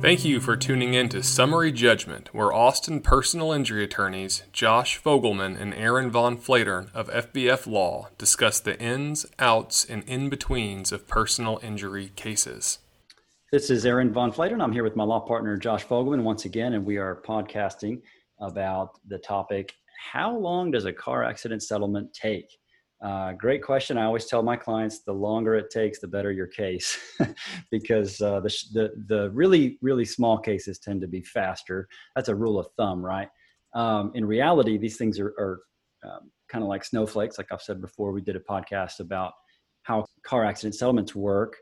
Thank you for tuning in to Summary Judgment, where Austin personal injury attorneys Josh Fogelman and Aaron Von Flatern of FVF Law discuss the ins, outs, and in betweens of personal injury cases. This is Aaron Von Flatern. I'm here with my law partner Josh Fogelman once again, and we are podcasting about the topic How long does a car accident settlement take? Uh, great question. I always tell my clients the longer it takes, the better your case, because uh, the, the, the really really small cases tend to be faster. That's a rule of thumb, right? Um, in reality, these things are, are um, kind of like snowflakes. Like I've said before, we did a podcast about how car accident settlements work,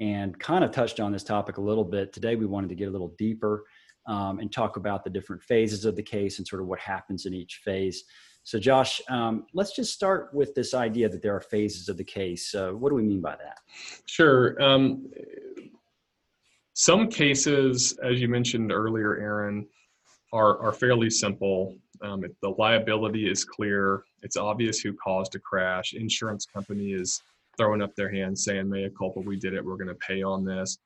and kind of touched on this topic a little bit. Today, we wanted to get a little deeper um, and talk about the different phases of the case and sort of what happens in each phase. So, Josh, um, let's just start with this idea that there are phases of the case. Uh, what do we mean by that? Sure. Um, some cases, as you mentioned earlier, Aaron, are, are fairly simple. Um, the liability is clear. It's obvious who caused a crash. Insurance company is throwing up their hands saying, mea culpa, we did it. We're going to pay on this.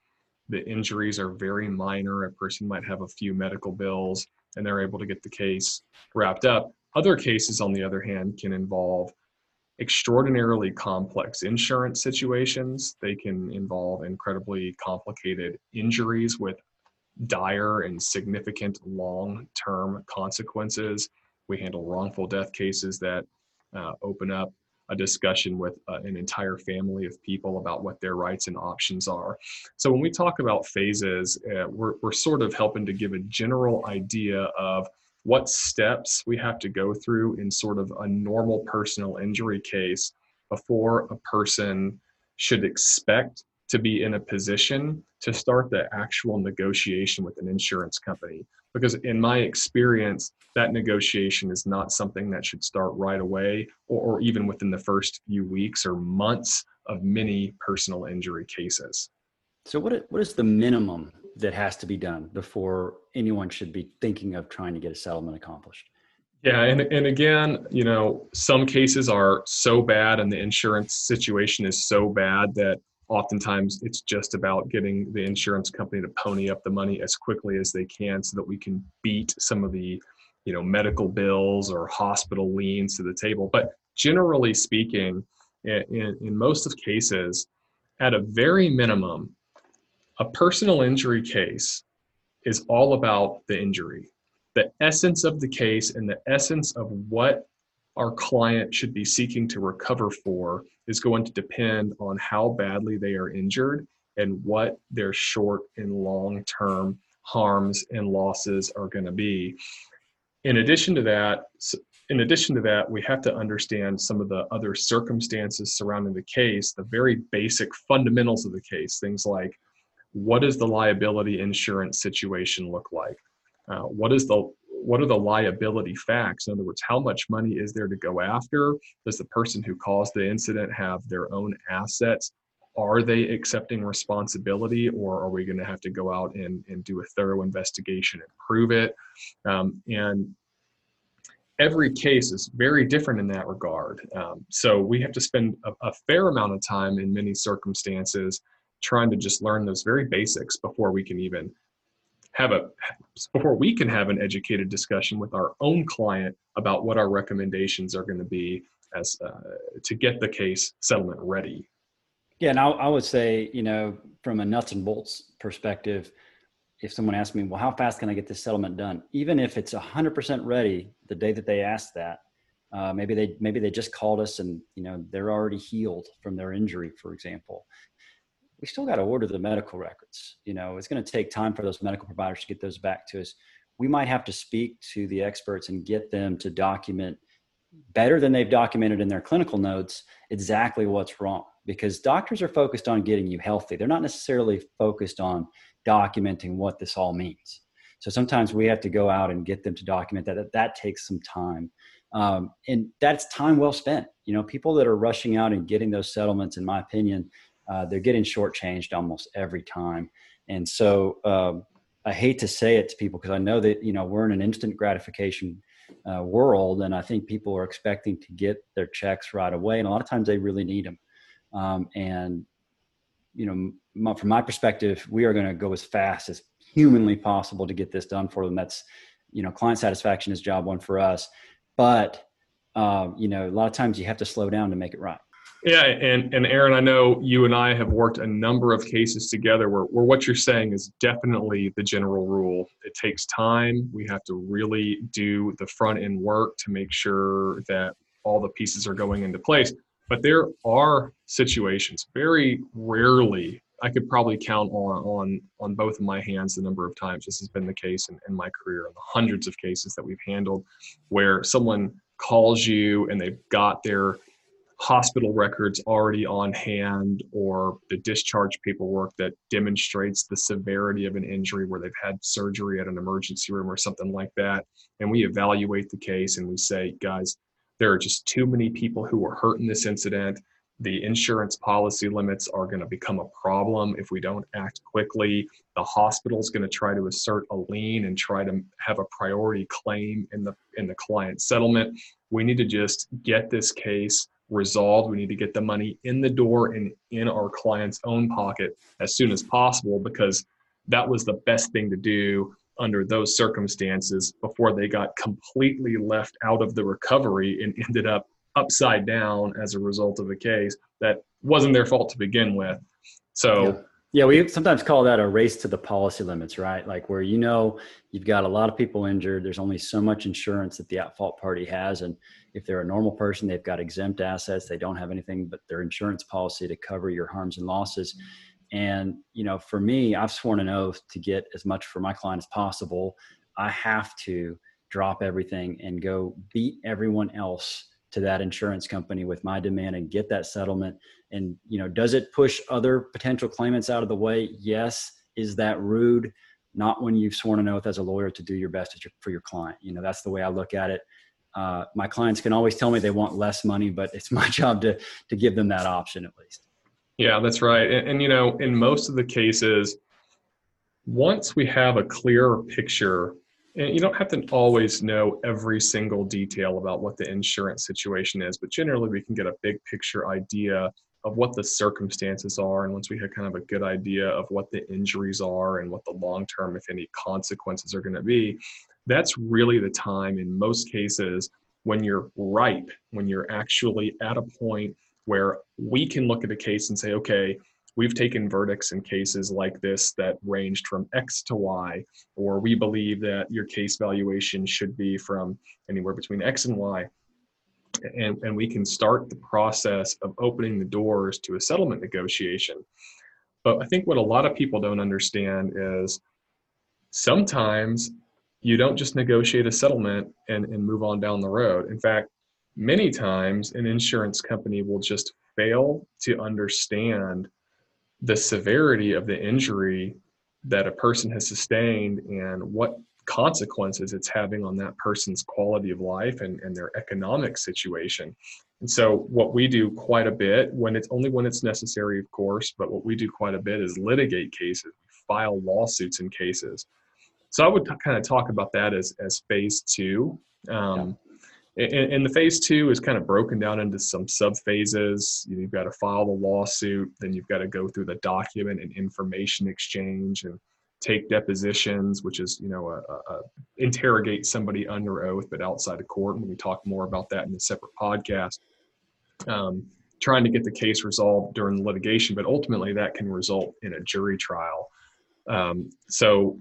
The injuries are very minor. A person might have a few medical bills and they're able to get the case wrapped up. Other cases, on the other hand, can involve extraordinarily complex insurance situations. They can involve incredibly complicated injuries with dire and significant long term consequences. We handle wrongful death cases that uh, open up a discussion with uh, an entire family of people about what their rights and options are. So when we talk about phases, uh, we're, we're sort of helping to give a general idea of what steps we have to go through in sort of a normal personal injury case before a person should expect to be in a position to start the actual negotiation with an insurance company. Because in my experience, that negotiation is not something that should start right away or, or even within the first few weeks or months of many personal injury cases. So, what, what is the minimum that has to be done before anyone should be thinking of trying to get a settlement accomplished. Yeah, and, and again, you know, some cases are so bad and the insurance situation is so bad that oftentimes it's just about getting the insurance company to pony up the money as quickly as they can so that we can beat some of the, you know, medical bills or hospital liens to the table. But generally speaking, in, in most of cases, at a very minimum, a personal injury case is all about the injury. The essence of the case and the essence of what our client should be seeking to recover for is going to depend on how badly they are injured and what their short and long term harms and losses are going to be. In addition to that, in addition to that, we have to understand some of the other circumstances surrounding the case, the very basic fundamentals of the case, things like what does the liability insurance situation look like? Uh, what is the what are the liability facts? In other words, how much money is there to go after? Does the person who caused the incident have their own assets? Are they accepting responsibility, or are we going to have to go out and, and do a thorough investigation and prove it? Um, and every case is very different in that regard. Um, so we have to spend a, a fair amount of time in many circumstances trying to just learn those very basics before we can even have a before we can have an educated discussion with our own client about what our recommendations are going to be as uh, to get the case settlement ready. Yeah and I, I would say you know from a nuts and bolts perspective if someone asks me well how fast can i get this settlement done? Even if it's 100% ready the day that they ask that uh, maybe they maybe they just called us and you know they're already healed from their injury for example we still got to order the medical records. You know, it's going to take time for those medical providers to get those back to us. We might have to speak to the experts and get them to document better than they've documented in their clinical notes exactly what's wrong because doctors are focused on getting you healthy. They're not necessarily focused on documenting what this all means. So sometimes we have to go out and get them to document that. That, that takes some time. Um, and that's time well spent. You know, people that are rushing out and getting those settlements, in my opinion, uh, they're getting shortchanged almost every time. And so um, I hate to say it to people because I know that you know we're in an instant gratification uh, world, and I think people are expecting to get their checks right away, and a lot of times they really need them. Um, and you know, my, from my perspective, we are going to go as fast as humanly possible to get this done for them. That's, you know, client satisfaction is job one for us. But, um, you know, a lot of times you have to slow down to make it right. Yeah, and and Aaron, I know you and I have worked a number of cases together where, where what you're saying is definitely the general rule. It takes time. We have to really do the front end work to make sure that all the pieces are going into place. But there are situations, very rarely, I could probably count on on on both of my hands the number of times this has been the case in, in my career, the hundreds of cases that we've handled, where someone calls you and they've got their hospital records already on hand or the discharge paperwork that demonstrates the severity of an injury where they've had surgery at an emergency room or something like that. And we evaluate the case and we say, guys, there are just too many people who were hurt in this incident. The insurance policy limits are going to become a problem if we don't act quickly. The hospital is going to try to assert a lien and try to have a priority claim in the in the client settlement. We need to just get this case resolved. We need to get the money in the door and in our client's own pocket as soon as possible because that was the best thing to do under those circumstances before they got completely left out of the recovery and ended up upside down as a result of a case that wasn't their fault to begin with. So yeah. We sometimes call that a race to the policy limits, right? Like where you know you've got a lot of people injured, there's only so much insurance that the at fault party has. And if they're a normal person, they've got exempt assets, they don't have anything but their insurance policy to cover your harms and losses. And, you know, for me, I've sworn an oath to get as much for my client as possible. I have to drop everything and go beat everyone else to that insurance company with my demand and get that settlement? And you know does it push other potential claimants out of the way? Yes. Is that rude? Not when you've sworn an oath as a lawyer to do your best for your client. You know that's the way i look at it. Uh, my clients can always tell me they want less money but it's my job to to give them that option at least. Yeah that's right. And, and you know in most of the cases once we have a clearer picture and you don't have to always know every single detail about what the insurance situation is, but generally we can get a big picture idea of what the circumstances are. And once we have kind of a good idea of what the injuries are and what the long term, if any, consequences are going to be, that's really the time in most cases when you're ripe, when you're actually at a point where we can look at a case and say, okay, we've taken verdicts in cases like this that ranged from X to Y, or we believe that your case valuation should be from anywhere between X and Y. And, and we can start the process of opening the doors to a settlement negotiation. But I think what a lot of people don't understand is sometimes you don't just negotiate a settlement and, and move on down the road. In fact, many times an insurance company will just fail to understand the severity of the injury that a person has sustained and what consequences it's having on that person's quality of life and, and their economic situation. And so, what we do quite a bit when it's only when it's necessary, of course, but what we do quite a bit is litigate cases, file lawsuits in cases. So, I would t- kind of talk about that as, as phase two. Um, and, and, the phase two is kind of broken down into some sub phases. You have got to file the lawsuit, then you've got to go through the document and information exchange and take depositions, which is you know a, a interrogate somebody under oath but outside of court. And we talk more about that in a separate podcast. Um, trying to get the case resolved during the litigation, but ultimately that can result in a jury trial. Um, so,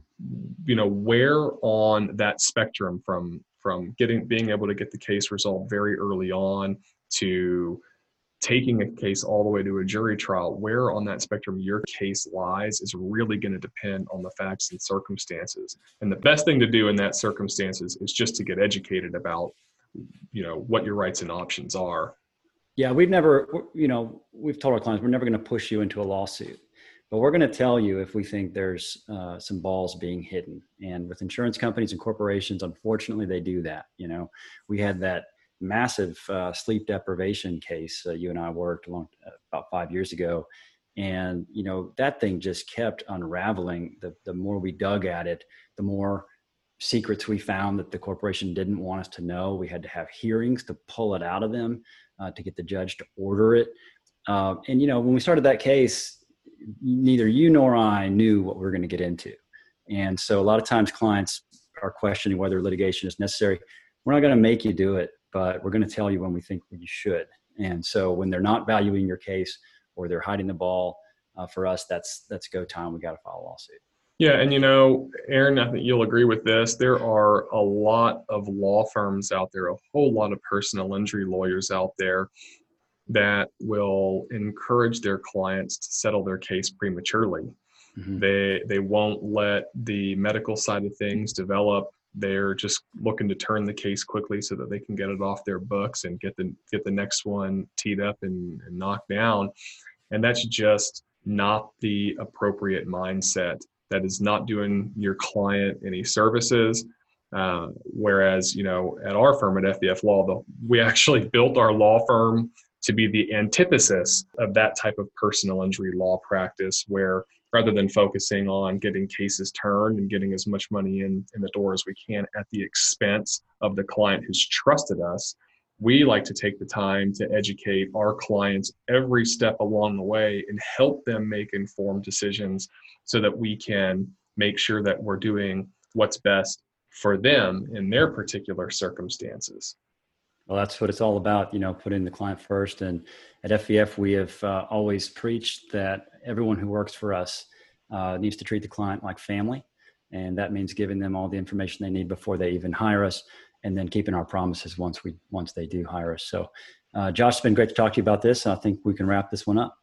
you know, where on that spectrum from from getting being able to get the case resolved very early on to taking a case all the way to a jury trial where on that spectrum your case lies is really going to depend on the facts and circumstances. And the best thing to do in that circumstances is just to get educated about you know what your rights and options are. Yeah we've never you know we've told our clients we're never going to push you into a lawsuit but we're going to tell you if we think there's uh, some balls being hidden. And with insurance companies and corporations, unfortunately, they do that. You know, we had that massive uh, sleep deprivation case uh, you and I worked along uh, about five years ago, and you know that thing just kept unraveling. The the more we dug at it, the more secrets we found that the corporation didn't want us to know. We had to have hearings to pull it out of them uh, to get the judge to order it. Uh, and you know, when we started that case, neither you nor I knew what we are going to get into. And so a lot of times clients are questioning whether litigation is necessary. We're not going to make you do it, but we're going to tell you when we think you should. And so when they're not valuing your case or they're hiding the ball, uh, for us, that's that's go time. We got to file a lawsuit. Yeah, and you know, Aaron, I think you'll agree with this. There are a lot of law firms out there, a whole lot of personal injury lawyers out there that will encourage their clients to settle their case prematurely. Mm-hmm. They they won't let the medical side of things develop. They're just looking to turn the case quickly so that they can get it off their books and get the get the next one teed up and, and knocked down. And that's just not the appropriate mindset. That is not doing your client any services. Uh, whereas, you know, at our firm at FVF Law, the, we actually built our law firm to be the antithesis of that type of personal injury law practice, where rather than focusing on getting cases turned and getting as much money in, in the door as we can at the expense of the client who's trusted us, we like to take the time to educate our clients every step along the way and help them make informed decisions so that we can make sure that we're doing what's best for them in their particular circumstances. Well, that's what it's all about, you know, putting the client first. And at FVF, we have uh, always preached that everyone who works for us uh, needs to treat the client like family. And that means giving them all the information they need before they even hire us and then keeping our promises once we once they do hire us. So, uh, Josh, it's been great to talk to you about this. I think we can wrap this one up.